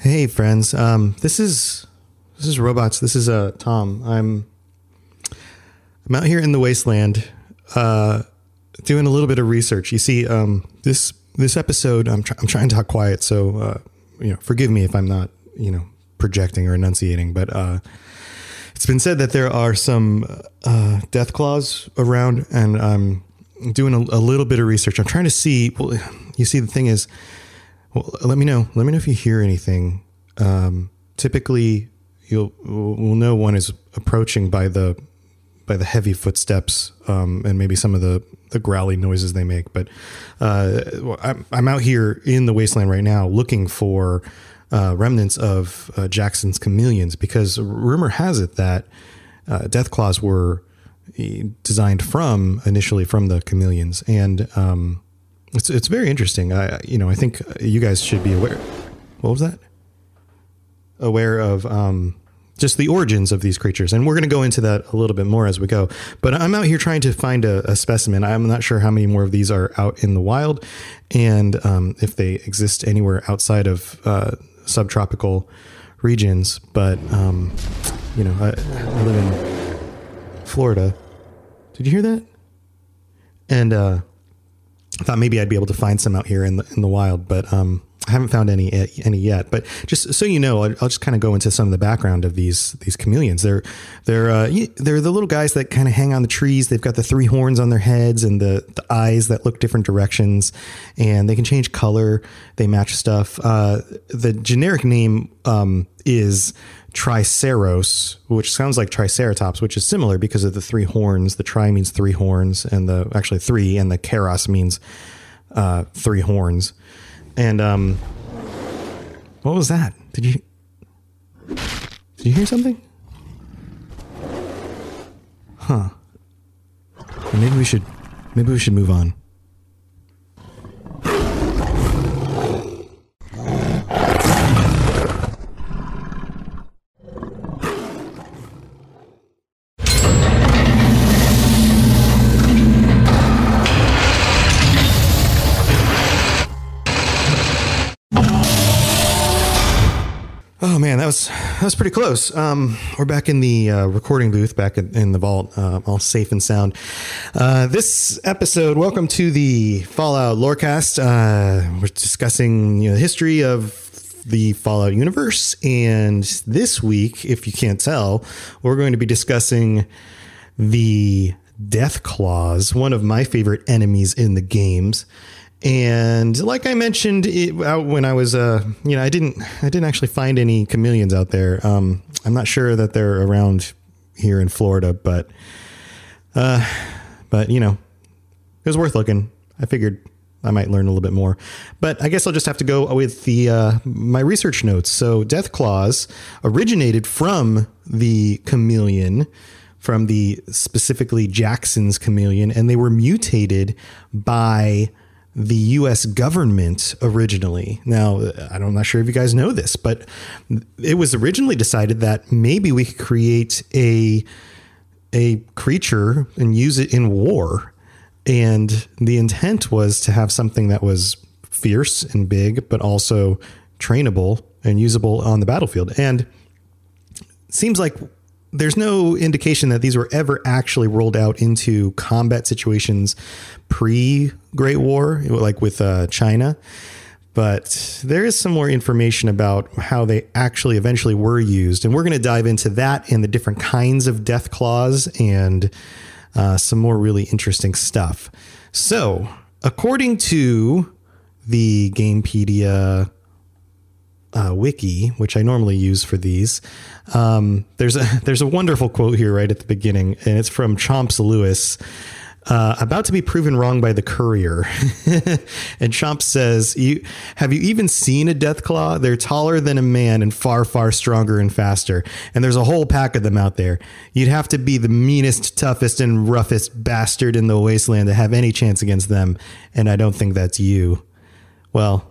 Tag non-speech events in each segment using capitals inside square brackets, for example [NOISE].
Hey friends, um, this is this is robots. This is uh, Tom. I'm I'm out here in the wasteland, uh, doing a little bit of research. You see, um, this this episode, I'm I'm trying to talk quiet, so uh, you know, forgive me if I'm not you know projecting or enunciating, but uh, it's been said that there are some uh, death claws around, and I'm doing a, a little bit of research. I'm trying to see. Well, you see, the thing is. Well, let me know. Let me know if you hear anything. Um, typically, you'll we'll know one is approaching by the by the heavy footsteps um, and maybe some of the the growly noises they make. But uh, I'm, I'm out here in the wasteland right now looking for uh, remnants of uh, Jackson's chameleons because rumor has it that uh, death claws were eh, designed from initially from the chameleons and. Um, it's it's very interesting. I you know I think you guys should be aware. What was that? Aware of um, just the origins of these creatures, and we're going to go into that a little bit more as we go. But I'm out here trying to find a, a specimen. I'm not sure how many more of these are out in the wild, and um, if they exist anywhere outside of uh, subtropical regions. But um, you know, I, I live in Florida. Did you hear that? And uh, I thought maybe I'd be able to find some out here in the in the wild, but um, I haven't found any any yet. But just so you know, I'll, I'll just kind of go into some of the background of these these chameleons. They're they're uh, they're the little guys that kind of hang on the trees. They've got the three horns on their heads and the, the eyes that look different directions, and they can change color. They match stuff. Uh, the generic name um, is Triceros, which sounds like Triceratops, which is similar because of the three horns. The tri means three horns, and the actually three, and the keros means uh, three horns. And um, what was that? Did you did you hear something? Huh. Maybe we should maybe we should move on. Was that was pretty close. Um, we're back in the uh, recording booth, back in, in the vault, uh, all safe and sound. Uh, this episode, welcome to the Fallout Lorecast. Uh, we're discussing you know, the history of the Fallout universe, and this week, if you can't tell, we're going to be discussing the Death Claws, one of my favorite enemies in the games. And like I mentioned it, when I was, uh, you know, I didn't, I didn't actually find any chameleons out there. Um, I'm not sure that they're around here in Florida, but, uh, but you know, it was worth looking. I figured I might learn a little bit more, but I guess I'll just have to go with the uh, my research notes. So, death claws originated from the chameleon, from the specifically Jackson's chameleon, and they were mutated by the US government originally. Now, I'm not sure if you guys know this, but it was originally decided that maybe we could create a a creature and use it in war. And the intent was to have something that was fierce and big, but also trainable and usable on the battlefield. And seems like there's no indication that these were ever actually rolled out into combat situations pre Great War, like with uh, China. But there is some more information about how they actually eventually were used. And we're going to dive into that and the different kinds of death claws and uh, some more really interesting stuff. So, according to the Gamepedia uh, wiki, which I normally use for these, um, there's a [LAUGHS] there's a wonderful quote here right at the beginning, and it's from Chomps Lewis. Uh, about to be proven wrong by the courier. [LAUGHS] and Chomp says, "You have you even seen a Deathclaw? They're taller than a man and far, far stronger and faster. And there's a whole pack of them out there. You'd have to be the meanest, toughest, and roughest bastard in the wasteland to have any chance against them. And I don't think that's you. Well,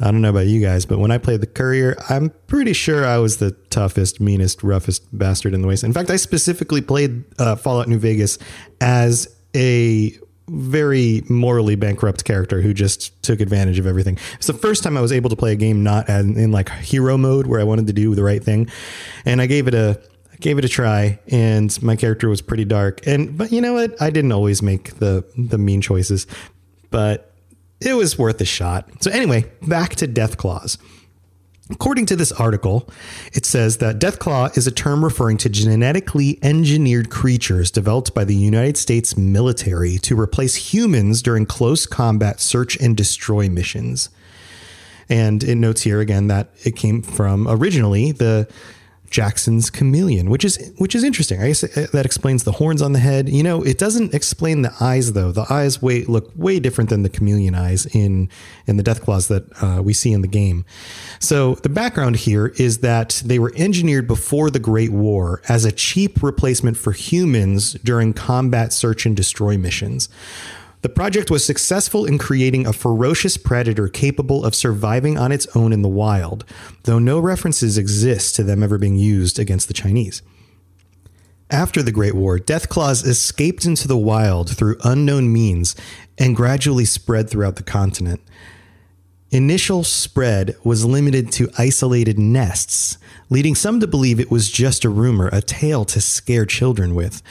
I don't know about you guys, but when I played the courier, I'm pretty sure I was the toughest, meanest, roughest bastard in the waste. In fact, I specifically played uh, Fallout New Vegas as a very morally bankrupt character who just took advantage of everything. It's the first time I was able to play a game not in, in like hero mode where I wanted to do the right thing, and I gave it a I gave it a try, and my character was pretty dark. And but you know what? I didn't always make the the mean choices, but it was worth a shot. So, anyway, back to Deathclaws. According to this article, it says that Deathclaw is a term referring to genetically engineered creatures developed by the United States military to replace humans during close combat search and destroy missions. And it notes here again that it came from originally the Jackson's chameleon, which is which is interesting. I guess that explains the horns on the head. You know, it doesn't explain the eyes though. The eyes way look way different than the chameleon eyes in in the death claws that uh, we see in the game. So the background here is that they were engineered before the Great War as a cheap replacement for humans during combat search and destroy missions. The project was successful in creating a ferocious predator capable of surviving on its own in the wild, though no references exist to them ever being used against the Chinese. After the Great War, Deathclaws escaped into the wild through unknown means and gradually spread throughout the continent. Initial spread was limited to isolated nests, leading some to believe it was just a rumor, a tale to scare children with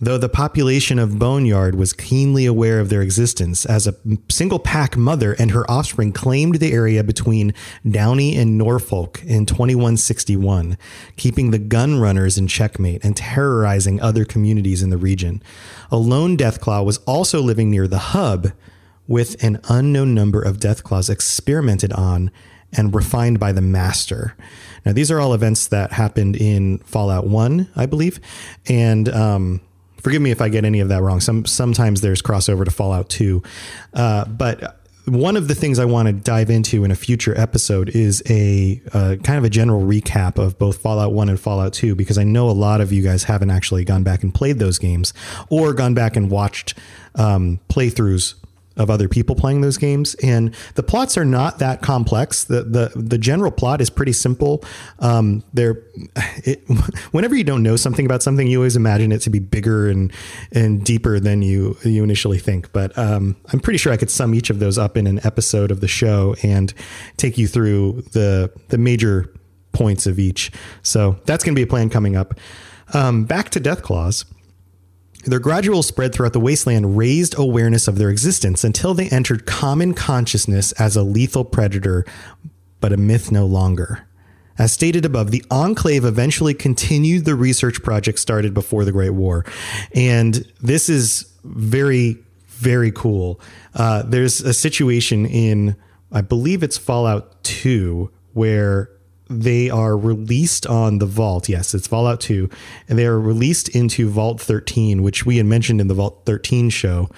though the population of Boneyard was keenly aware of their existence, as a single pack mother and her offspring claimed the area between Downey and Norwalk in 2161, keeping the gun runners in checkmate and terrorizing other communities in the region. A lone Deathclaw was also living near the hub, with an unknown number of Deathclaws experimented on and refined by the master. Now, these are all events that happened in Fallout 1, I believe. And um, forgive me if I get any of that wrong. Some sometimes there's crossover to Fallout 2, uh, but one of the things I want to dive into in a future episode is a uh, kind of a general recap of both Fallout 1 and Fallout 2 because I know a lot of you guys haven't actually gone back and played those games or gone back and watched um, playthroughs of other people playing those games. And the plots are not that complex. The the, the general plot is pretty simple. Um, they're [SIGHS] it, [LAUGHS] whenever you don't know something about something you always imagine it to be bigger and and deeper than you you initially think. But um, I'm pretty sure I could sum each of those up in an episode of the show and take you through the the major points of each. So that's going to be a plan coming up. Um, back to Death Deathclaws their gradual spread throughout the wasteland raised awareness of their existence until they entered common consciousness as a lethal predator, but a myth no longer. As stated above, the Enclave eventually continued the research project started before the Great War. And this is very, very cool. Uh, there's a situation in, I believe it's Fallout 2, where they are released on the Vault. Yes, it's Fallout 2. And they are released into Vault 13, which we had mentioned in the Vault 13 show.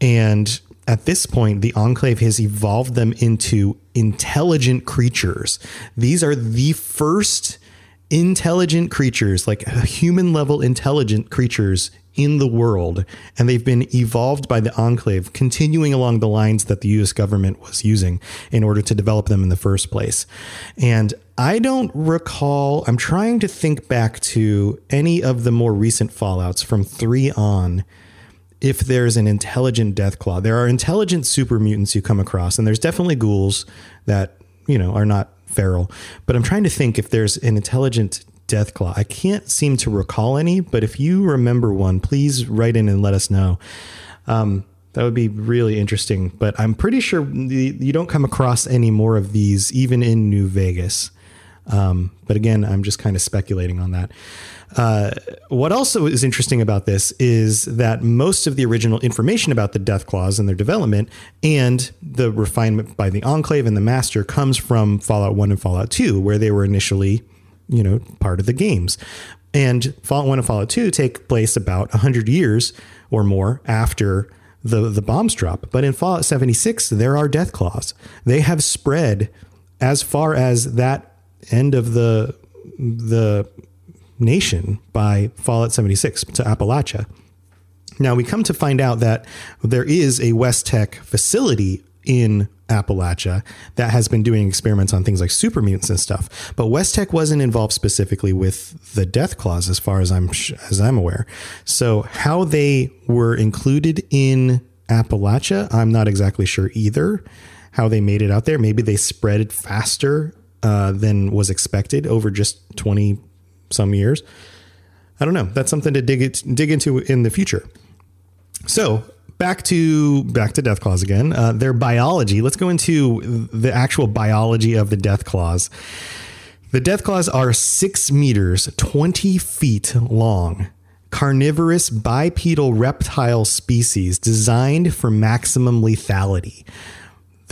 And at this point, the Enclave has evolved them into intelligent creatures. These are the first intelligent creatures, like human level intelligent creatures in the world, and they've been evolved by the Enclave, continuing along the lines that the US government was using in order to develop them in the first place. And I don't recall, I'm trying to think back to any of the more recent Fallouts from 3 on if there's an intelligent Deathclaw. There are intelligent super mutants you come across, and there's definitely ghouls that, you know, are not feral. But I'm trying to think if there's an intelligent death claw. I can't seem to recall any, but if you remember one, please write in and let us know. Um, that would be really interesting. But I'm pretty sure the, you don't come across any more of these, even in New Vegas. Um, but again, I'm just kind of speculating on that. Uh, what also is interesting about this is that most of the original information about the Death Deathclaws and their development and the refinement by the Enclave and the Master comes from Fallout 1 and Fallout 2, where they were initially, you know, part of the games. And Fallout 1 and Fallout 2 take place about 100 years or more after the, the bombs drop. But in Fallout 76, there are Death Deathclaws. They have spread as far as that end of the the nation by Fallout 76 to Appalachia. Now we come to find out that there is a West Tek facility in Appalachia that has been doing experiments on things like super mutants and stuff. But West Tek wasn't involved specifically with the death claws, as far as I'm as I'm aware. So how they were included in Appalachia, I'm not exactly sure either. How they made it out there, maybe they spread faster uh, than was expected over just 20 some years. I don't know. That's something to dig it, dig into in the future. So back to back to death claws again. Uh, their biology. Let's go into the actual biology of the death claws. The death claws are six meters, twenty feet long. Carnivorous bipedal reptile species designed for maximum lethality.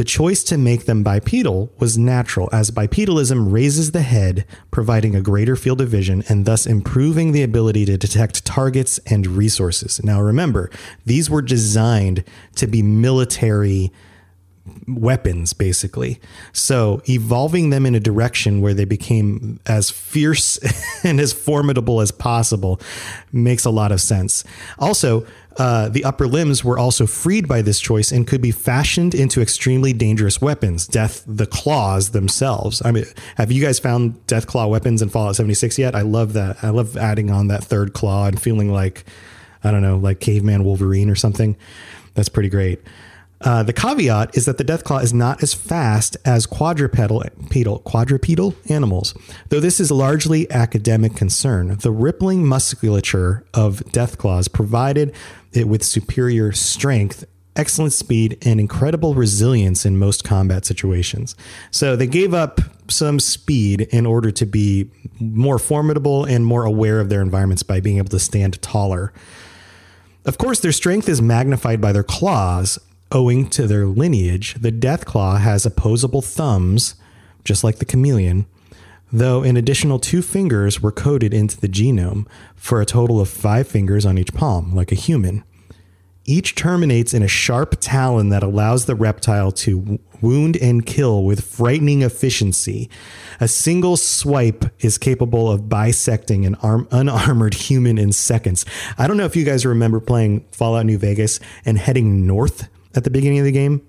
The choice to make them bipedal was natural, as bipedalism raises the head, providing a greater field of vision and thus improving the ability to detect targets and resources. Now, remember, these were designed to be military weapons basically so evolving them in a direction where they became as fierce [LAUGHS] and as formidable as possible makes a lot of sense also uh, the upper limbs were also freed by this choice and could be fashioned into extremely dangerous weapons death the claws themselves. I mean have you guys found death claw weapons in fallout 76 yet? I love that. I love adding on that third claw and feeling like i don't know like caveman wolverine or something. That's pretty great uh, the caveat is that the deathclaw is not as fast as quadrupedal pedal, quadrupedal animals. Though this is largely academic concern, the rippling musculature of deathclaws provided it with superior strength, excellent speed, and incredible resilience in most combat situations. So they gave up some speed in order to be more formidable and more aware of their environments by being able to stand taller. Of course, their strength is magnified by their claws, Owing to their lineage, the Deathclaw has opposable thumbs, just like the chameleon, though an additional two fingers were coded into the genome for a total of five fingers on each palm, like a human. Each terminates in a sharp talon that allows the reptile to wound and kill with frightening efficiency. A single swipe is capable of bisecting an arm, unarmored human in seconds. I don't know if you guys remember playing Fallout New Vegas and heading north at the beginning of the game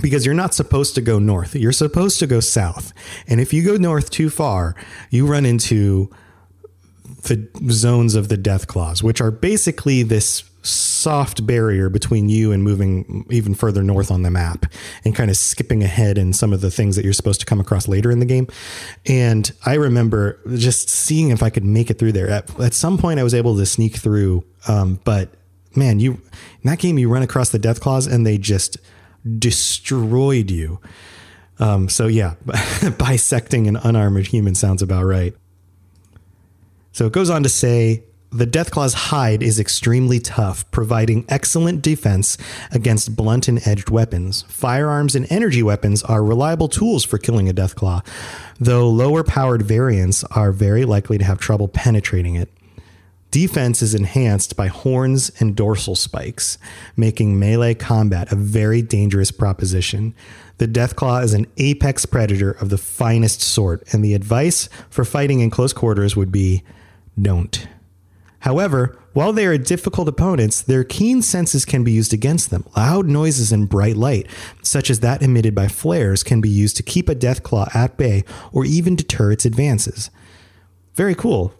because you're not supposed to go north. You're supposed to go south. And if you go north too far, you run into the zones of the Deathclaws, which are basically this soft barrier between you and moving even further north on the map and kind of skipping ahead in some of the things that you're supposed to come across later in the game. And I remember just seeing if I could make it through there. At, at some point, I was able to sneak through, um, but man, you in that game you run across the Death Deathclaws and they just destroyed you. Um, so yeah, [LAUGHS] bisecting an unarmored human sounds about right. So it goes on to say the Deathclaw's hide is extremely tough, providing excellent defense against blunt and edged weapons. Firearms and energy weapons are reliable tools for killing a Deathclaw, though lower powered variants are very likely to have trouble penetrating it. Defense is enhanced by horns and dorsal spikes, making melee combat a very dangerous proposition. The Deathclaw is an apex predator of the finest sort, and the advice for fighting in close quarters would be don't. However, while they are difficult opponents, their keen senses can be used against them. Loud noises and bright light, such as that emitted by flares, can be used to keep a Deathclaw at bay or even deter its advances. Very cool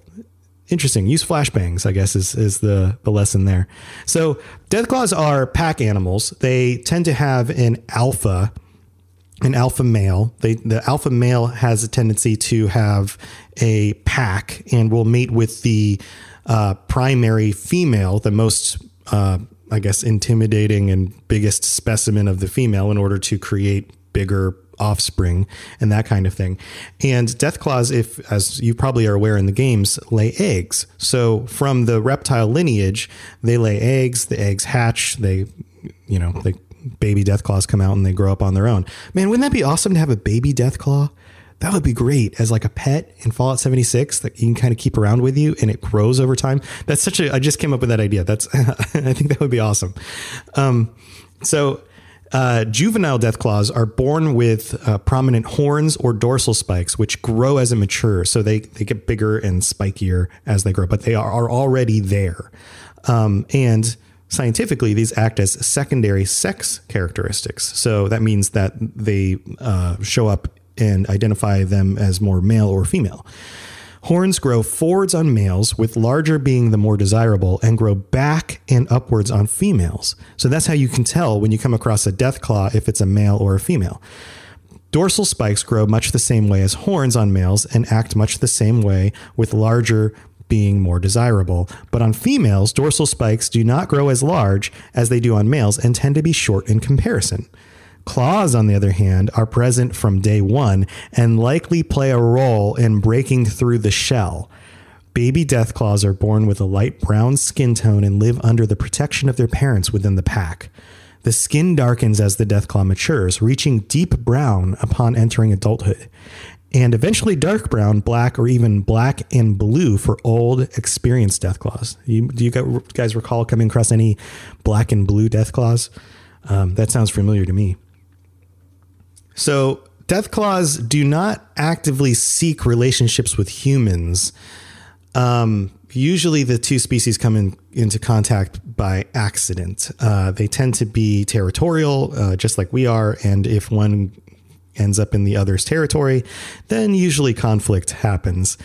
interesting. Use flashbangs, I guess, is, is the, the lesson there. So Deathclaws are pack animals. They tend to have an alpha, an alpha male. They, the alpha male has a tendency to have a pack and will mate with the uh, primary female, the most, uh, I guess, intimidating and biggest specimen of the female in order to create bigger offspring and that kind of thing. And Deathclaws, if as you probably are aware in the games, lay eggs. So from the reptile lineage, they lay eggs. The eggs hatch. They, you know, the baby Deathclaws come out and they grow up on their own. Man, wouldn't that be awesome to have a baby Deathclaw? That would be great as like a pet in Fallout 76 that you can kind of keep around with you and it grows over time. That's such a, I just came up with that idea. That's, [LAUGHS] I think that would be awesome. Um, so uh, juvenile deathclaws are born with uh, prominent horns or dorsal spikes, which grow as it matures. So they, they get bigger and spikier as they grow, but they are, are already there. Um, and scientifically, these act as secondary sex characteristics. So that means that they uh, show up and identify them as more male or female. Horns grow forwards on males, with larger being the more desirable, and grow back and upwards on females. So that's how you can tell when you come across a death claw if it's a male or a female. Dorsal spikes grow much the same way as horns on males and act much the same way, with larger being more desirable. But on females, dorsal spikes do not grow as large as they do on males and tend to be short in comparison. Claws, on the other hand, are present from day one and likely play a role in breaking through the shell. Baby death claws are born with a light brown skin tone and live under the protection of their parents within the pack. The skin darkens as the death claw matures, reaching deep brown upon entering adulthood, and eventually dark brown, black, or even black and blue for old, experienced deathclaws. You, do you guys recall coming across any black and blue deathclaws? Um, that sounds familiar to me. So Deathclaws do not actively seek relationships with humans. Um, usually, the two species come in, into contact by accident. Uh, they tend to be territorial, uh, just like we are. And if one ends up in the other's territory, then usually conflict happens.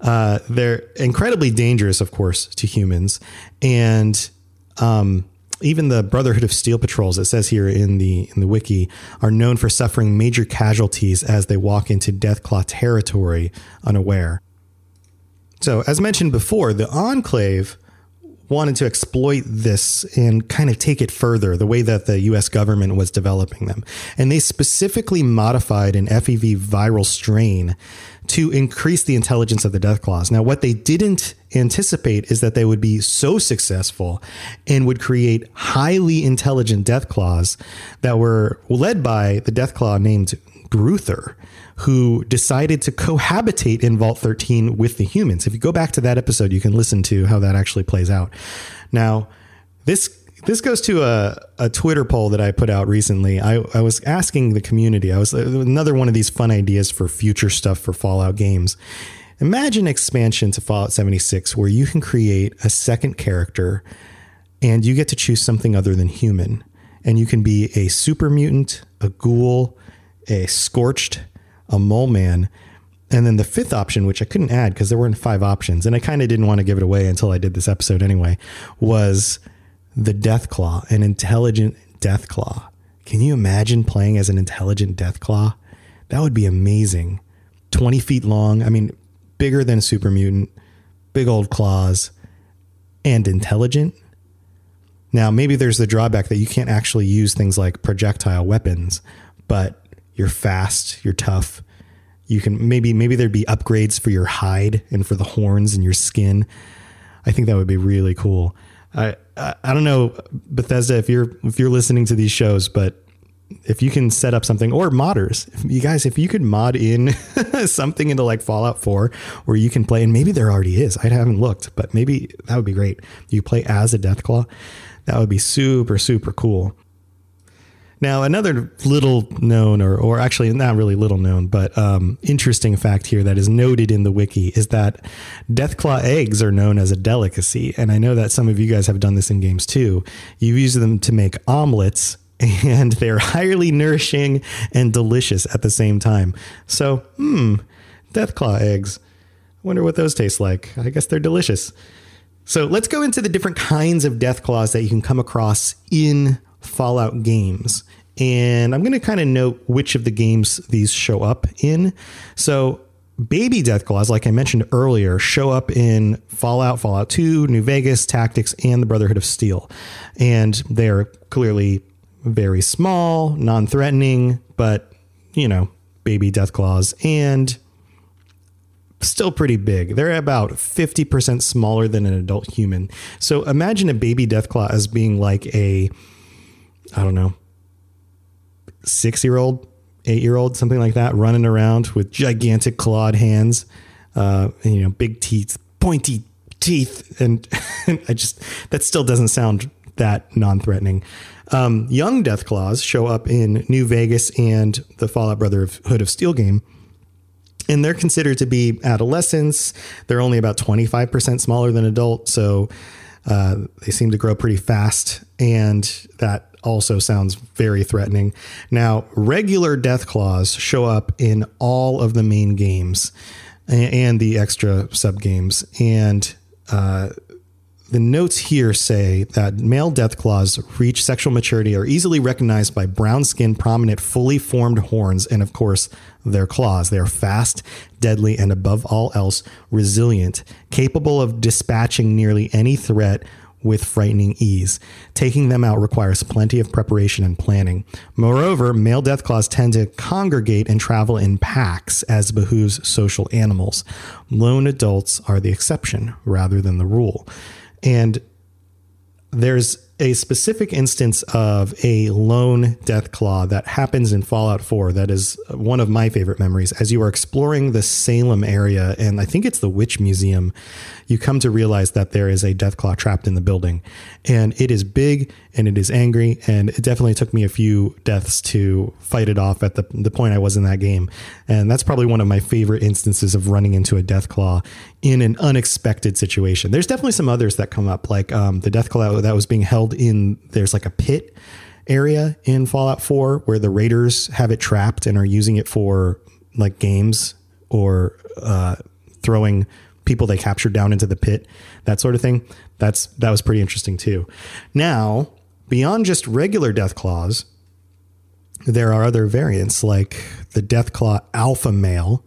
Uh, they're incredibly dangerous, of course, to humans. And um, even the Brotherhood of Steel patrols, it says here in the in the wiki, are known for suffering major casualties as they walk into Deathclaw territory unaware. So, as mentioned before, the Enclave wanted to exploit this and kind of take it further, the way that the US government was developing them. And they specifically modified an FEV viral strain to increase the intelligence of the Deathclaws. Now, what they didn't anticipate is that they would be so successful and would create highly intelligent Deathclaws that were led by the Deathclaw named Gruthar, who decided to cohabitate in Vault 13 with the humans. If you go back to that episode, you can listen to how that actually plays out. Now, this this goes to a, a Twitter poll that I put out recently. I, I was asking the community, I was uh, another one of these fun ideas for future stuff for Fallout games. Imagine expansion to Fallout 76 where you can create a second character and you get to choose something other than human. And you can be a super mutant, a ghoul, a scorched, a mole man. And then the fifth option, which I couldn't add because there weren't five options, and I kind of didn't want to give it away until I did this episode anyway, was the Deathclaw, an intelligent Deathclaw. Can you imagine playing as an intelligent Deathclaw? That would be amazing. 20 feet long. I mean, bigger than a super mutant, big old claws, and intelligent. Now, maybe there's the drawback that you can't actually use things like projectile weapons, but you're fast, you're tough. You can maybe maybe there'd be upgrades for your hide and for the horns and your skin. I think that would be really cool. I I, I don't know Bethesda if you're if you're listening to these shows, but if you can set up something or modders, you guys, if you could mod in [LAUGHS] something into like Fallout 4 where you can play, and maybe there already is, I haven't looked, but maybe that would be great. You play as a Deathclaw. That would be super, super cool. Now, another little known, or, or actually not really little known, but um, interesting fact here that is noted in the wiki is that Deathclaw eggs are known as a delicacy. And I know that some of you guys have done this in games too. You use them to make omelets, [LAUGHS] and they're highly nourishing and delicious at the same time. So, hmm, Deathclaw eggs. I wonder what those taste like. I guess they're delicious. So let's go into the different kinds of death Deathclaws that you can come across in Fallout games. And I'm going to kind of note which of the games these show up in. So, baby Deathclaws, like I mentioned earlier, show up in Fallout, Fallout 2, New Vegas, Tactics, and the Brotherhood of Steel. And they're clearly very small, non threatening, but, you know, baby Deathclaws. And still pretty big. They're about 50% smaller than an adult human. So imagine a baby Deathclaw as being like a I don't know, six year old, eight year old, something like that, running around with gigantic clawed hands, uh, and, you know, big teeth, pointy teeth. And [LAUGHS] I just, that still doesn't sound that non threatening. Um, young Deathclaws show up in New Vegas and the Fallout Brotherhood of Steel game. And they're considered to be adolescents. They're only about 25% smaller than adults. So uh, they seem to grow pretty fast. And that also sounds very threatening. Now, regular death claws show up in all of the main games and the extra sub games. And uh, the notes here say that male death claws reach sexual maturity are easily recognized by brown skin, prominent, fully formed horns, and of course, their claws. They are fast, deadly, and above all else, resilient, capable of dispatching nearly any threat with frightening ease. Taking them out requires plenty of preparation and planning. Moreover, male deathclaws tend to congregate and travel in packs, as behooves social animals. Lone adults are the exception rather than the rule. And there's a specific instance of a lone death claw that happens in Fallout 4 that is one of my favorite memories. As you are exploring the Salem area, and I think it's the Witch Museum, you come to realize that there is a death claw trapped in the building. And it is big and it is angry. And it definitely took me a few deaths to fight it off at the, the point I was in that game. And that's probably one of my favorite instances of running into a death claw in an unexpected situation. There's definitely some others that come up, like um, the death claw that was being held in there's like a pit area in Fallout 4 where the raiders have it trapped and are using it for like games or uh, throwing people they captured down into the pit, that sort of thing. That's that was pretty interesting too. Now, beyond just regular death claws, there are other variants like the death claw Alpha Male,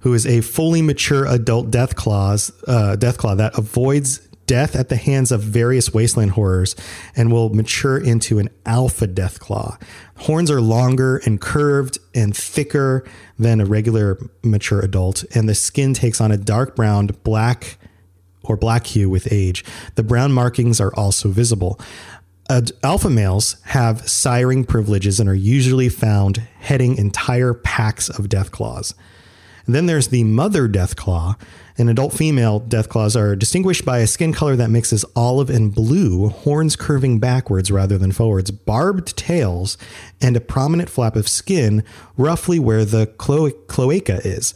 who is a fully mature adult Deathclaws uh, Deathclaw that avoids death at the hands of various wasteland horrors and will mature into an alpha deathclaw. Horns are longer and curved and thicker than a regular mature adult, and the skin takes on a dark brown, black, or black hue with age. The brown markings are also visible. Alpha males have siring privileges and are usually found heading entire packs of deathclaws. And then there's the mother deathclaw, and adult female deathclaws are distinguished by a skin color that mixes olive and blue, horns curving backwards rather than forwards, barbed tails, and a prominent flap of skin roughly where the clo- cloaca is.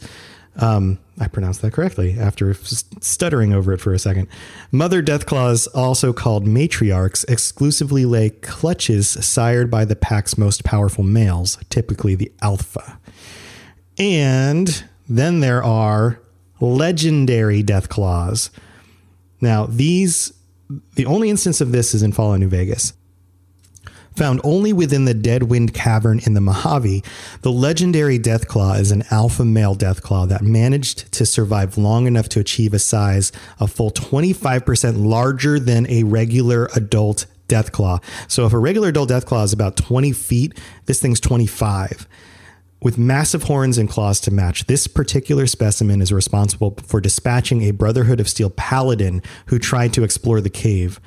Um, I pronounced that correctly after stuttering over it for a second. Mother deathclaws, also called matriarchs, exclusively lay clutches sired by the pack's most powerful males, typically the alpha. And then there are legendary Deathclaws. Now, these, the only instance of this is in Fallout New Vegas. Found only within the Deadwind Cavern in the Mojave, the legendary Deathclaw is an alpha male Deathclaw that managed to survive long enough to achieve a size a full 25% larger than a regular adult Deathclaw. So if a regular adult Deathclaw is about 20 feet, this thing's 25 with massive horns and claws to match. This particular specimen is responsible for dispatching a Brotherhood of Steel paladin who tried to explore the cave.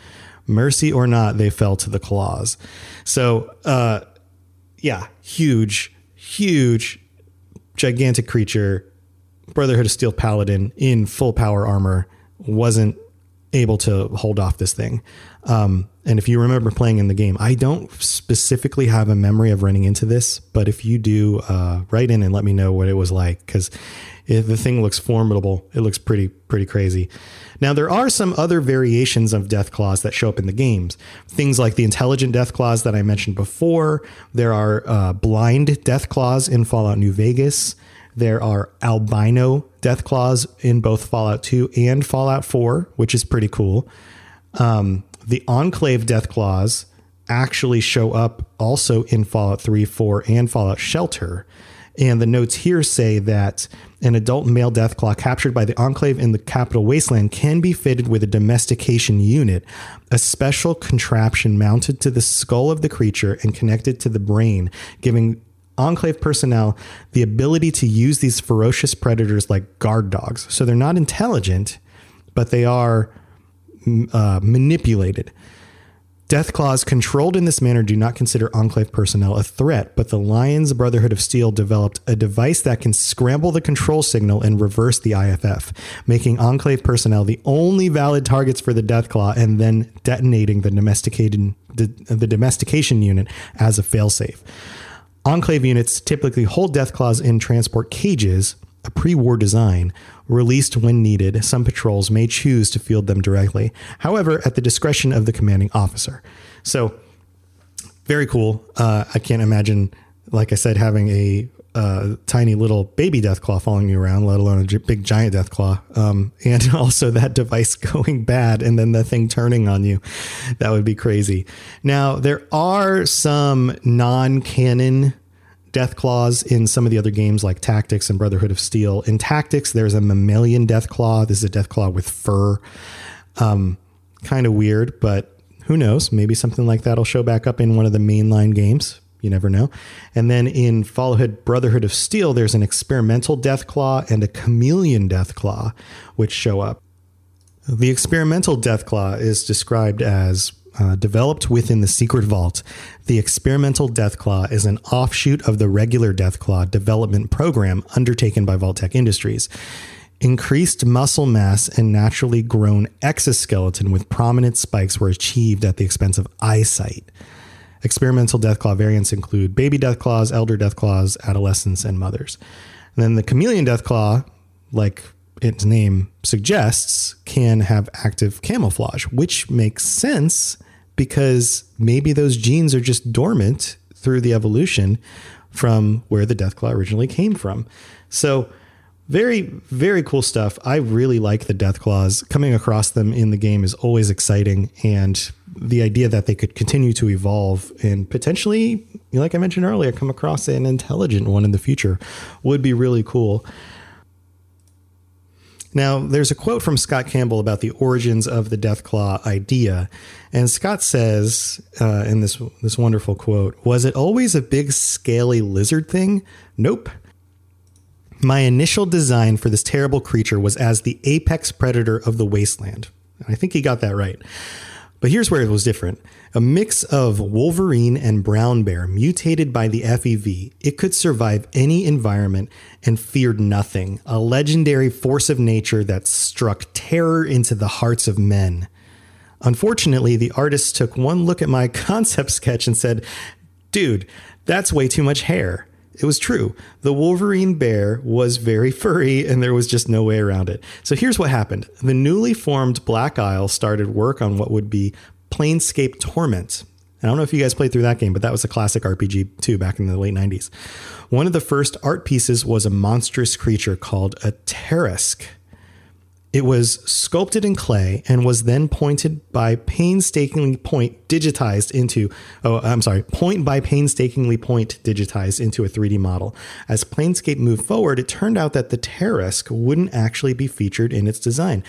Mercy or not, they fell to the claws. So, uh, yeah, huge, huge, gigantic creature. Brotherhood of Steel Paladin in full power armor wasn't able to hold off this thing. Um, and if you remember playing in the game, I don't specifically have a memory of running into this, but if you do, uh, write in and let me know what it was like because the thing looks formidable. It looks pretty pretty crazy. Now there are some other variations of death claws that show up in the games. Things like the intelligent death claws that I mentioned before. There are uh, blind death claws in Fallout New Vegas. There are albino death claws in both Fallout 2 and Fallout 4, which is pretty cool. Um, the Enclave death claws actually show up also in Fallout 3, 4, and Fallout Shelter. And the notes here say that an adult male death deathclaw captured by the Enclave in the capital wasteland can be fitted with a domestication unit, a special contraption mounted to the skull of the creature and connected to the brain, giving Enclave personnel the ability to use these ferocious predators like guard dogs. So they're not intelligent, but they are uh, manipulated. Death Claws controlled in this manner do not consider Enclave personnel a threat, but the Lyons Brotherhood of Steel developed a device that can scramble the control signal and reverse the IFF, making Enclave personnel the only valid targets for the Death Claw and then detonating the domesticated the, the domestication unit as a failsafe. Enclave units typically hold Death Claws in transport cages, a pre war design, released when needed. Some patrols may choose to field them directly, however, at the discretion of the commanding officer. So, very cool. Uh, I can't imagine, like I said, having a uh, tiny little baby deathclaw following you around, let alone a big giant deathclaw. Um, and [LAUGHS] also that device [LAUGHS] going bad and then the thing turning on you. That would be crazy. Now, there are some non canon death claws in some of the other games like Tactics and Brotherhood of Steel. In Tactics, there's a mammalian death claw. This is a death claw with fur. Um, kind of weird, but who knows? Maybe something like that will show back up in one of the mainline games. You never know. And then in Fallout Brotherhood of Steel, there's an experimental death claw and a chameleon death claw, which show up. The experimental death claw is described as uh, developed within the secret vault, the experimental Deathclaw is an offshoot of the regular Deathclaw development program undertaken by Vault-Tec Industries. Increased muscle mass and naturally grown exoskeleton with prominent spikes were achieved at the expense of eyesight. Experimental Deathclaw variants include baby Deathclaws, elder Deathclaws, adolescents, and mothers. And then the chameleon Deathclaw, like its name suggests, can have active camouflage, which makes sense because maybe those genes are just dormant through the evolution from where the Deathclaw originally came from. So, very, very cool stuff. I really like the Deathclaws. Coming across them in the game is always exciting. And the idea that they could continue to evolve and potentially, like I mentioned earlier, come across an intelligent one in the future would be really cool. Now, there's a quote from Scott Campbell about the origins of the Deathclaw idea, and Scott says uh, in this this wonderful quote, "Was it always a big, scaly lizard thing? Nope." My initial design for this terrible creature was as the apex predator of the wasteland. I think he got that right. But here's where it was different. A mix of Wolverine and brown bear mutated by the FEV, it could survive any environment and feared nothing. A legendary force of nature that struck terror into the hearts of men. Unfortunately, the artist took one look at my [LAUGHS] concept sketch and said, Dude, that's way too much hair. It was true. The Wolverine bear was very furry and there was just no way around it. So here's what happened the newly formed Black Isle started work on what would be Planescape Torment. I don't know if you guys played through that game, but that was a classic RPG too back in the late 90s. One of the first art pieces was a monstrous creature called a Tarrasque. It was sculpted in clay and was then pointed by painstakingly point digitized into oh I'm sorry, point by painstakingly point digitized into a 3D model. As Planescape moved forward, it turned out that the Tarrasque wouldn't actually be featured in its design,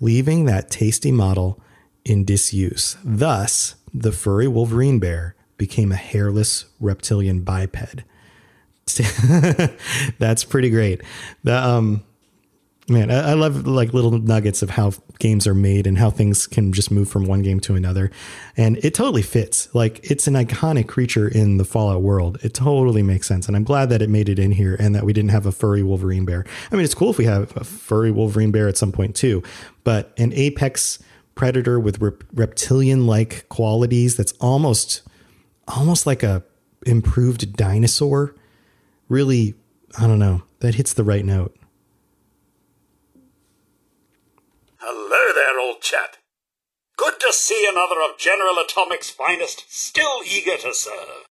leaving that tasty model in disuse. Thus, the furry Wolverine bear became a hairless reptilian biped. [LAUGHS] That's pretty great. The um Man, I, I love like little nuggets of how games are made and how things can just move from one game to another. And it totally fits. Like it's an iconic creature in the Fallout world. It totally makes sense. And I'm glad that it made it in here and that we didn't have a furry Wolverine bear. I mean, it's cool if we have a furry Wolverine bear at some point too, but an apex predator with rep- reptilian like qualities that's almost almost like a improved dinosaur really i don't know that hits the right note there, old chap. Good to see another of General Atomic's finest still eager to serve.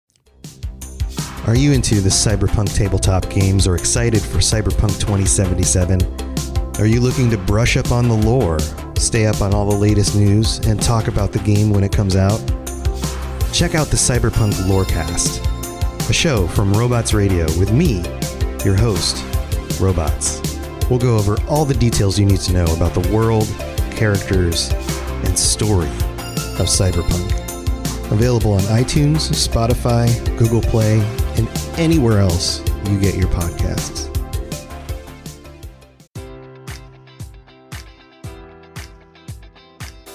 Are you into the cyberpunk tabletop games or excited for Cyberpunk 2077? Are you looking to brush up on the lore, stay up on all the latest news, and talk about the game when it comes out? Check out the Cyberpunk Lorecast, a show from Robots Radio with me, your host, Robots. We'll go over all the details you need to know about the world, characters, and story of Cyberpunk. Available on iTunes, Spotify, Google Play, and anywhere else you get your podcasts.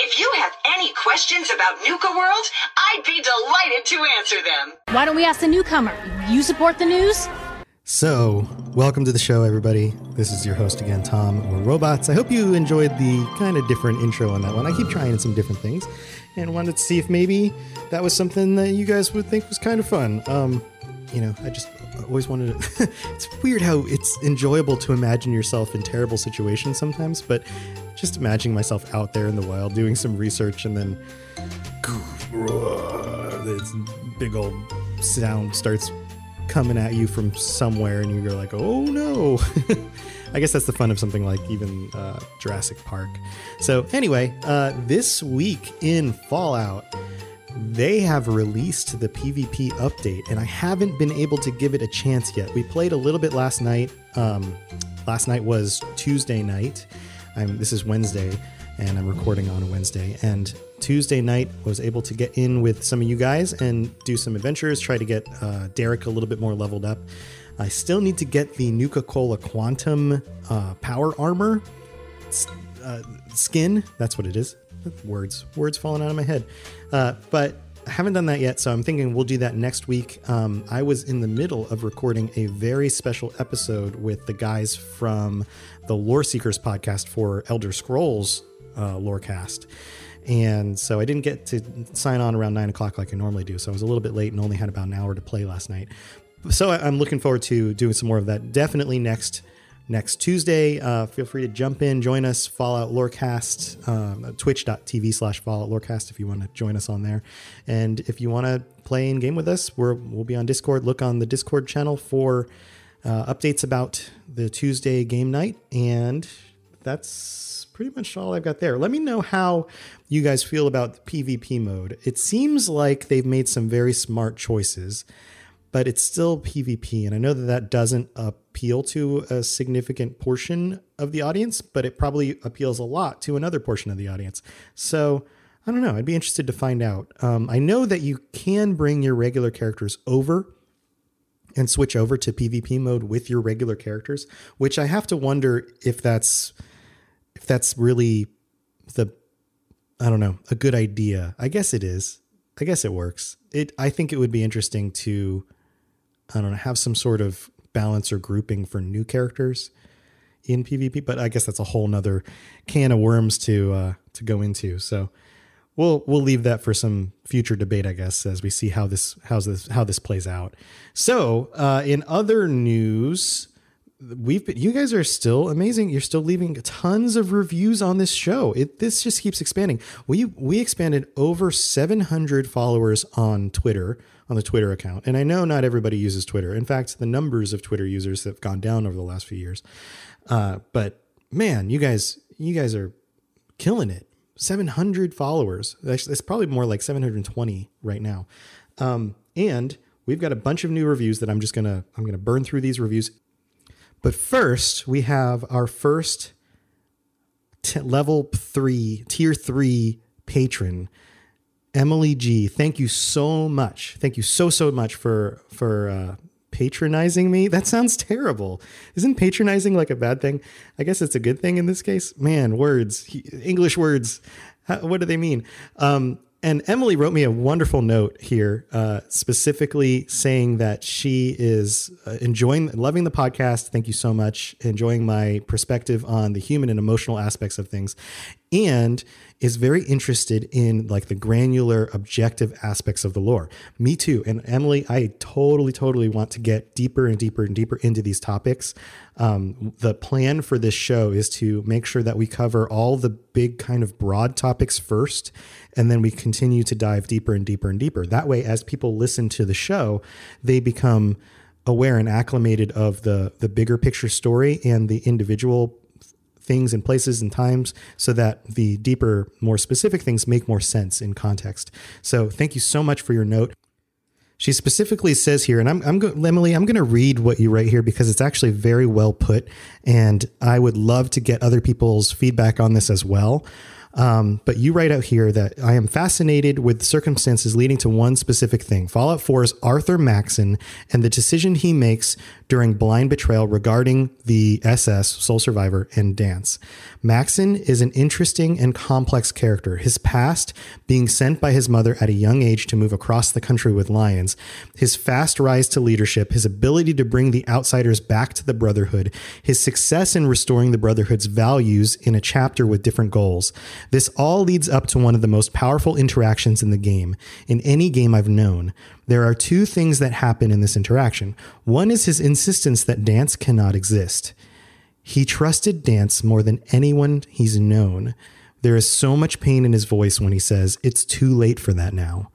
If you have any questions about Nuka World, I'd be delighted to answer them. Why don't we ask the newcomer? You support the news? So, welcome to the show, everybody. This is your host again, Tom or Robots. I hope you enjoyed the kind of different intro on that one. I keep trying some different things and wanted to see if maybe that was something that you guys would think was kind of fun. Um, you know, I just always wanted to. [LAUGHS] it's weird how it's enjoyable to imagine yourself in terrible situations sometimes, but just imagining myself out there in the wild doing some research and then this big old sound starts coming at you from somewhere and you're like, oh no. [LAUGHS] I guess that's the fun of something like even uh, Jurassic Park. So, anyway, uh, this week in Fallout, they have released the PvP update, and I haven't been able to give it a chance yet. We played a little bit last night. Um, last night was Tuesday night. I'm, this is Wednesday, and I'm recording on a Wednesday. And Tuesday night I was able to get in with some of you guys and do some adventures, try to get uh, Derek a little bit more leveled up. I still need to get the Nuka Cola Quantum uh, Power Armor uh, skin. That's what it is. Words, words falling out of my head. Uh, but I haven't done that yet, so I'm thinking we'll do that next week. Um, I was in the middle of recording a very special episode with the guys from the Lore Seekers podcast for Elder Scrolls uh, Lorecast. And so I didn't get to sign on around nine o'clock like I normally do. So I was a little bit late and only had about an hour to play last night. So I'm looking forward to doing some more of that. Definitely next next Tuesday. Uh, feel free to jump in, join us, Fallout Lorecast, um, twitch.tv slash Fallout Lorecast if you want to join us on there. And if you want to play in game with us, we're, we'll be on Discord. Look on the Discord channel for uh, updates about the Tuesday game night. And that's pretty much all I've got there. Let me know how you guys feel about PvP mode. It seems like they've made some very smart choices but it's still PvP. And I know that that doesn't appeal to a significant portion of the audience, but it probably appeals a lot to another portion of the audience. So I don't know. I'd be interested to find out. Um, I know that you can bring your regular characters over and switch over to PvP mode with your regular characters, which I have to wonder if that's if that's really the I don't know, a good idea. I guess it is. I guess it works. It I think it would be interesting to I don't know, have some sort of balance or grouping for new characters in PvP, but I guess that's a whole nother can of worms to uh to go into. So we'll we'll leave that for some future debate, I guess, as we see how this how's this how this plays out. So, uh, in other news, we've been, you guys are still amazing. You're still leaving tons of reviews on this show. It this just keeps expanding. We we expanded over 700 followers on Twitter on the Twitter account, and I know not everybody uses Twitter. In fact, the numbers of Twitter users have gone down over the last few years. Uh, but man, you guys you guys are killing it 700 followers. Actually, it's probably more like 720 right now. Um, and we've got a bunch of new reviews that I'm just gonna I'm gonna burn through these reviews. But first, we have our first t- level three, tier three patron, Emily G. Thank you so much. Thank you so so much for for uh, patronizing me. That sounds terrible. Isn't patronizing like a bad thing? I guess it's a good thing in this case. Man, words, English words. How, what do they mean? Um, and Emily wrote me a wonderful note here, uh, specifically saying that she is uh, enjoying, loving the podcast. Thank you so much. Enjoying my perspective on the human and emotional aspects of things, and is very interested in like the granular, objective aspects of the lore. Me too. And Emily, I totally, totally want to get deeper and deeper and deeper into these topics. Um, the plan for this show is to make sure that we cover all the big kind of broad topics first, and then we continue to dive deeper and deeper and deeper. That way, as people listen to the show, they become aware and acclimated of the the bigger picture story and the individual things and places and times so that the deeper, more specific things make more sense in context. So thank you so much for your note. She specifically says here, and I'm, I'm Emily, I'm going to read what you write here because it's actually very well put, and I would love to get other people's feedback on this as well. Um, but you write out here that I am fascinated with circumstances leading to one specific thing Fallout 4's Arthur Maxon and the decision he makes during blind betrayal regarding the SS, Sole Survivor, and Danse. Maxon is an interesting and complex character. His past, being sent by his mother at a young age to move across the country with Lyons, his fast rise to leadership, his ability to bring the outsiders back to the Brotherhood, his success in restoring the Brotherhood's values in a chapter with different goals. This all leads up to one of the most powerful interactions in the game, in any game I've known. There are two things that happen in this interaction. One is his insistence that Danse cannot exist. He trusted Danse more than anyone he's known. There is so much pain in his voice when he says, It's too late for that now.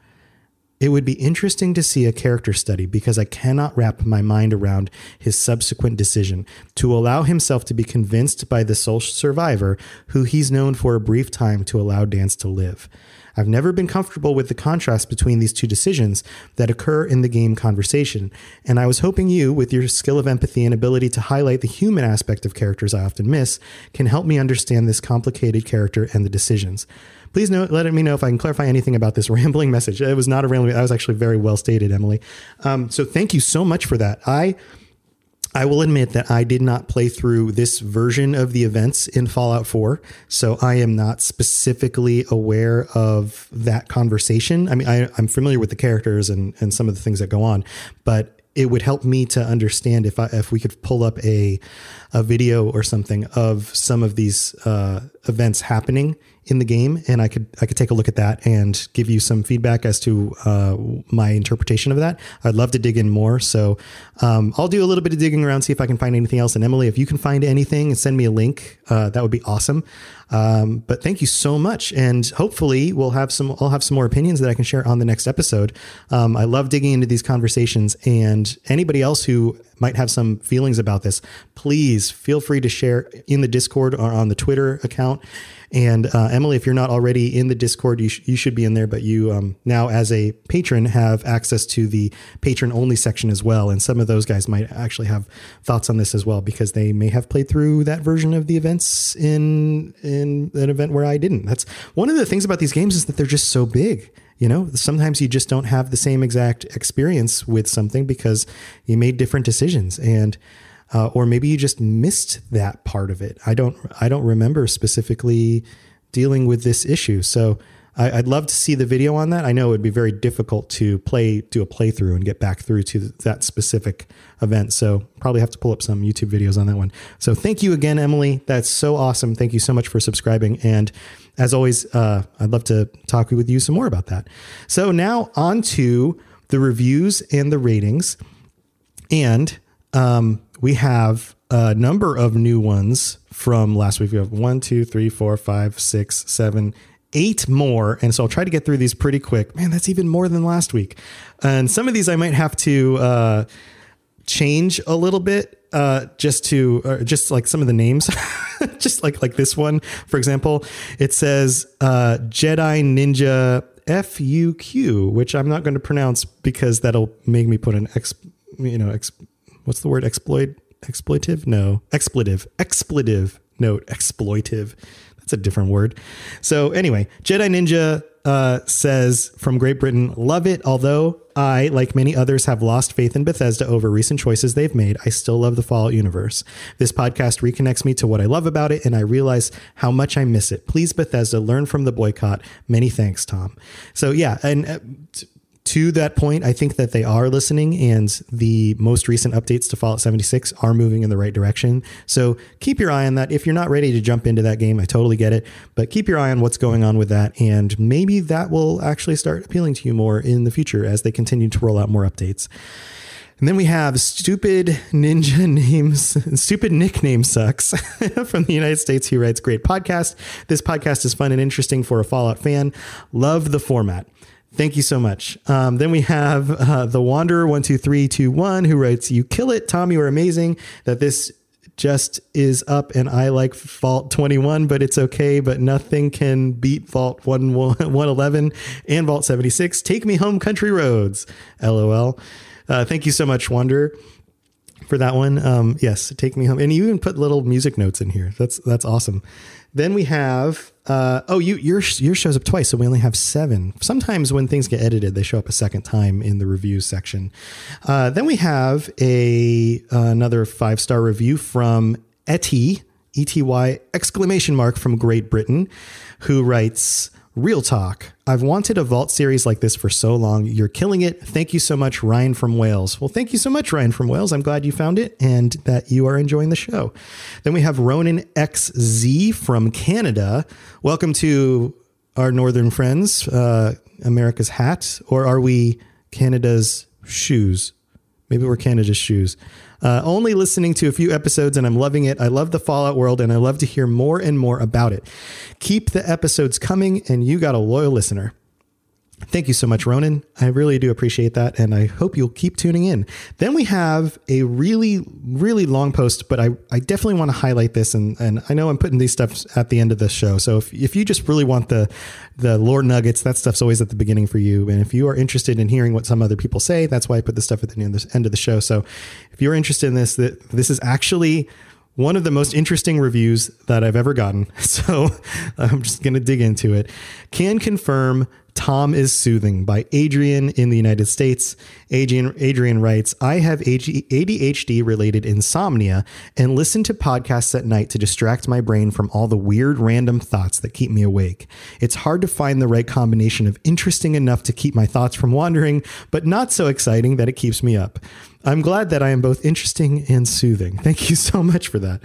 It would be interesting to see a character study because I cannot wrap my mind around his subsequent decision to allow himself to be convinced by the sole survivor who he's known for a brief time to allow Danse to live. I've never been comfortable with the contrast between these two decisions that occur in the game conversation, and I was hoping you, with your skill of empathy and ability to highlight the human aspect of characters I often miss, can help me understand this complicated character and the decisions. Please know, let me know if I can clarify anything about this [LAUGHS] rambling message. It was not a rambling. That was actually very well stated, Emily. Um, so thank you so much for that. I I will admit that I did not play through this version of the events in Fallout 4, so I am not specifically aware of that conversation. I mean, I, am familiar with the characters and, and some of the things that go on, but it would help me to understand if I, if we could pull up a a video or something of some of these uh, events happening in the game, and I could I could take a look at that and give you some feedback as to uh, my interpretation of that. I'd love to dig in more, so um, I'll do a little bit of digging around, see if I can find anything else. And Emily, if you can find anything send me a link, uh, that would be awesome. Um, but thank you so much, and hopefully we'll have some. I'll have some more opinions that I can share on the next episode. Um, I love digging into these conversations, and anybody else who might have some feelings about this, please feel free to share in the Discord or on the Twitter account. And uh, Emily, if you're not already in the Discord, you, sh- you should be in there. But you um, now, as a patron, have access to the patron only section as well. And some of those guys might actually have thoughts on this as well because they may have played through that version of the events in in an event where I didn't. That's one of the things about these games is that they're just so big. You know, sometimes you just don't have the same exact experience with something because you made different decisions and uh, or maybe you just missed that part of it. I don't I don't remember specifically dealing with this issue. So I, would love to see the video on that. I know it would be very difficult to play do a playthrough and get back through to that specific event. So probably have to pull up some YouTube videos on that one. So thank you again, Emily. That's so awesome. Thank you so much for subscribing. And as always, uh, I'd love to talk with you some more about that. So now on to the reviews and the ratings. And um, we have a number of new ones from last week. We have one, two, three, four, five, six, seven, eight more. And so I'll try to get through these pretty quick. Man, that's even more than last week. And some of these I might have to uh, change a little bit. Uh, just to uh, just like some of the names, [LAUGHS] just like like this one, for example, it says uh, Jedi Ninja FUQ, which I'm not going to pronounce because that'll make me put an X, you know, X, what's the word? Exploit, exploitive? No, expletive, expletive note, exploitive. That's a different word. So anyway, Jedi Ninja uh, says from Great Britain, love it. Although I, like many others, have lost faith in Bethesda over recent choices they've made, I still love the Fallout universe. This podcast reconnects me to what I love about it, and I realize how much I miss it. Please, Bethesda, learn from the boycott. Many thanks, Tom. So yeah, and. Uh, to that point, I think that they are listening, and the most recent updates to Fallout 76 are moving in the right direction. So keep your eye on that. If you're not ready to jump into that game, I totally get it, but keep your eye on what's going on with that, and maybe that will actually start appealing to you more in the future as they continue to roll out more updates. And then we have stupid ninja [LAUGHS] names, stupid nickname sucks [LAUGHS] from the United States. He writes, Great podcast. This podcast is fun and interesting for a Fallout fan. Love the format. Thank you so much. Um, then we have uh, the Wanderer one two three two one who writes, "You kill it, Tom. You are amazing. That this just is up, and I like Vault twenty one, but it's okay. But nothing can beat Vault one one eleven and Vault seventy six. Take me home, country roads. LOL. Uh, thank you so much, Wanderer." For that one, um, yes, take me home, and you even put little music notes in here. That's that's awesome. Then we have uh, oh you your your shows up twice, so we only have seven. Sometimes when things get edited, they show up a second time in the review section. Uh, then we have a another five star review from Etty E T Y exclamation mark from Great Britain, who writes. Real talk. I've wanted a Vault series like this for so long. You're killing it. Thank you so much, Ryan from Wales. Well, thank you so much, Ryan from Wales. I'm glad you found it and that you are enjoying the show. Then we have Ronan XZ from Canada. Welcome to our northern friends, uh, America's hat, or are we Canada's shoes? Maybe we're Canada's shoes. Uh, only listening to a few episodes and I'm loving it. I love the Fallout world and I love to hear more and more about it. Keep the episodes coming, and you got a loyal listener. Thank you so much, Ronan. I really do appreciate that, and I hope you'll keep tuning in. Then we have a really, really long post, but I, I definitely want to highlight this, and, and I know I'm putting these stuff at the end of the show. So if, if you just really want the the lore nuggets, that stuff's always at the beginning for you. And if you are interested in hearing what some other people say, that's why I put this stuff at the end of the show. So if you're interested in this, that this is actually one of the most interesting reviews that I've ever gotten. [LAUGHS] So I'm just going to dig into it. Can confirm Tom is Soothing by Adrian in the United States. Adrian, Adrian writes, I have ADHD related insomnia and listen to podcasts at night to distract my brain from all the weird random thoughts that keep me awake. It's hard to find the right combination of interesting enough to keep my thoughts from wandering, but not so exciting that it keeps me up. I'm glad that I am both interesting and soothing. Thank you so much for that.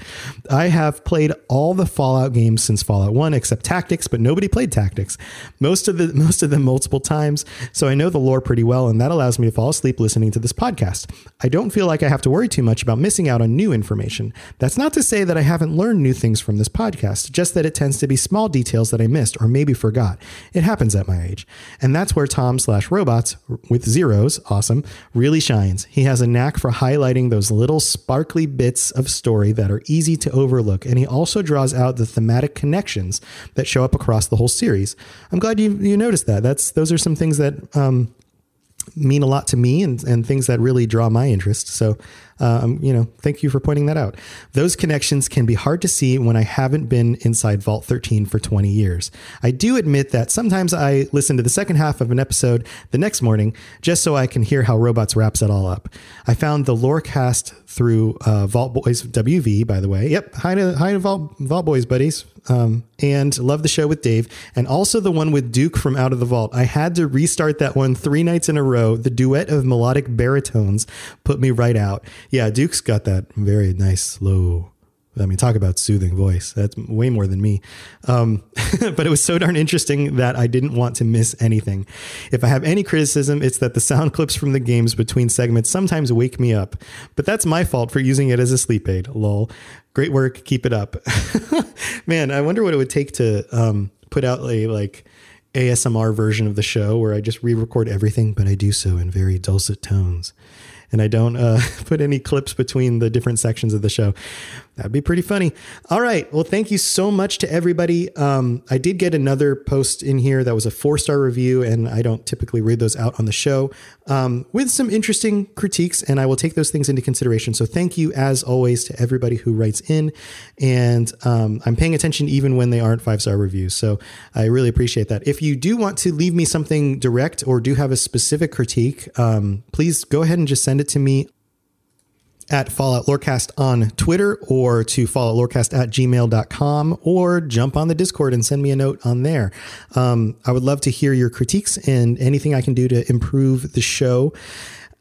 I have played all the Fallout games since Fallout 1 except Tactics, but nobody played Tactics. Most of the [LAUGHS] most of them multiple times, so I know the lore pretty well and that allows me to fall asleep listening to this podcast. I don't feel like I have to worry too much about missing out on new information. That's not to say that I haven't learned new things from this podcast, just that it tends to be small details that I missed or maybe forgot. It happens at my age. And that's where Tom slash robots with zeros, awesome, really shines. He has a knack for highlighting those little sparkly bits of story that are easy to overlook, and he also draws out the thematic connections that show up across the whole series. I'm glad you you noticed that. That's those are some things that um, mean a lot to me and, and things that really draw my interest. So, um, you know, thank you for pointing that out. Those connections can be hard to see when I haven't been inside Vault 13 for 20 years. I do admit that sometimes I listen to the second half of an episode the next morning just so I can hear how Robots wraps it all up. I found the Lorecast through uh, Vault Boys WV, by the way. Yep, hi to hi to Vault, Vault Boys buddies. Um, and love the show with Dave, and also the one with Duke from Out of the Vault. I had to restart that one three nights in a row. The duet of melodic baritones put me right out. Yeah, Duke's got that very nice low. I mean, talk about soothing voice. That's way more than me. Um, [LAUGHS] but it was so darn interesting that I didn't want to miss anything. If I have any criticism, it's that the sound [LAUGHS] clips from the games between segments sometimes wake me up. But that's my fault for using it as a sleep aid. Lol. Great work. Keep it up. [LAUGHS] Man, I wonder what it would take to um, put out a like ASMR version of the show where I just re-record everything, but I do so in very dulcet tones and I don't uh, [LAUGHS] put any clips between the different sections of the show. That'd be pretty funny. All right. Well, thank you so much to everybody. Um, I did get another post in here that was a four star review, and I don't typically read those out on the show um, with some interesting critiques, and I will take those things into consideration. So thank you, as always, to everybody who writes in. And um, I'm paying attention even when they aren't five star reviews. So I really appreciate that. If you do want to leave me something direct or do have a specific critique, um, please go ahead and just send it to me at Fallout Lorecast on Twitter or to falloutlorecast at gmail.com or jump on the Discord and send me a note on there. Um, I would love to hear your critiques and anything I can do to improve the show.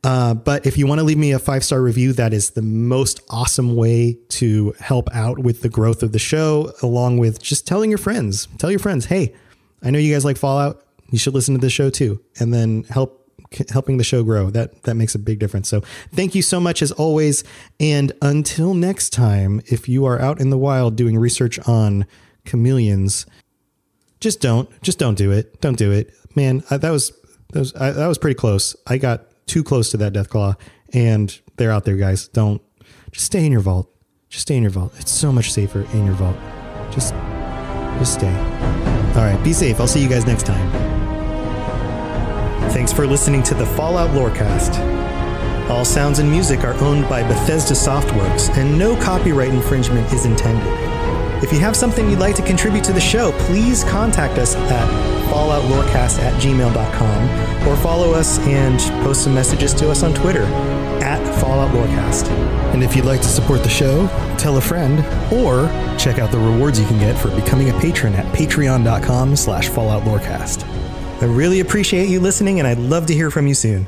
Uh, but if you want to leave me a five star review, that is the most awesome way to help out with the growth of the show, along with just telling your friends. Tell your friends, hey, I know you guys like Fallout. You should listen to this show too, and then help helping the show grow. That that makes a big difference. So thank you so much as always. And until next time, if you are out in the wild doing research on chameleons, just don't just don't do it. Don't do it, man. I, that was that was I, that was pretty close. I got too close to that death claw, and they're out there, guys. Don't just stay in your vault. Just stay in your vault. It's so much safer in your vault. Just just stay. All right, be safe. I'll see you guys next time. Thanks for listening to the Fallout Lorecast. All sounds and music are owned by Bethesda Softworks, and no copyright infringement is intended. If you have something you'd like to contribute to the show, please contact us at falloutlorecast at gmail.com or follow us and post some messages to us on Twitter at Fallout Lorecast. And if you'd like to support the show, tell a friend or check out the rewards you can get for becoming a patron at patreon.com slash Fallout Lorecast. I really appreciate you listening, and I'd love to hear from you soon.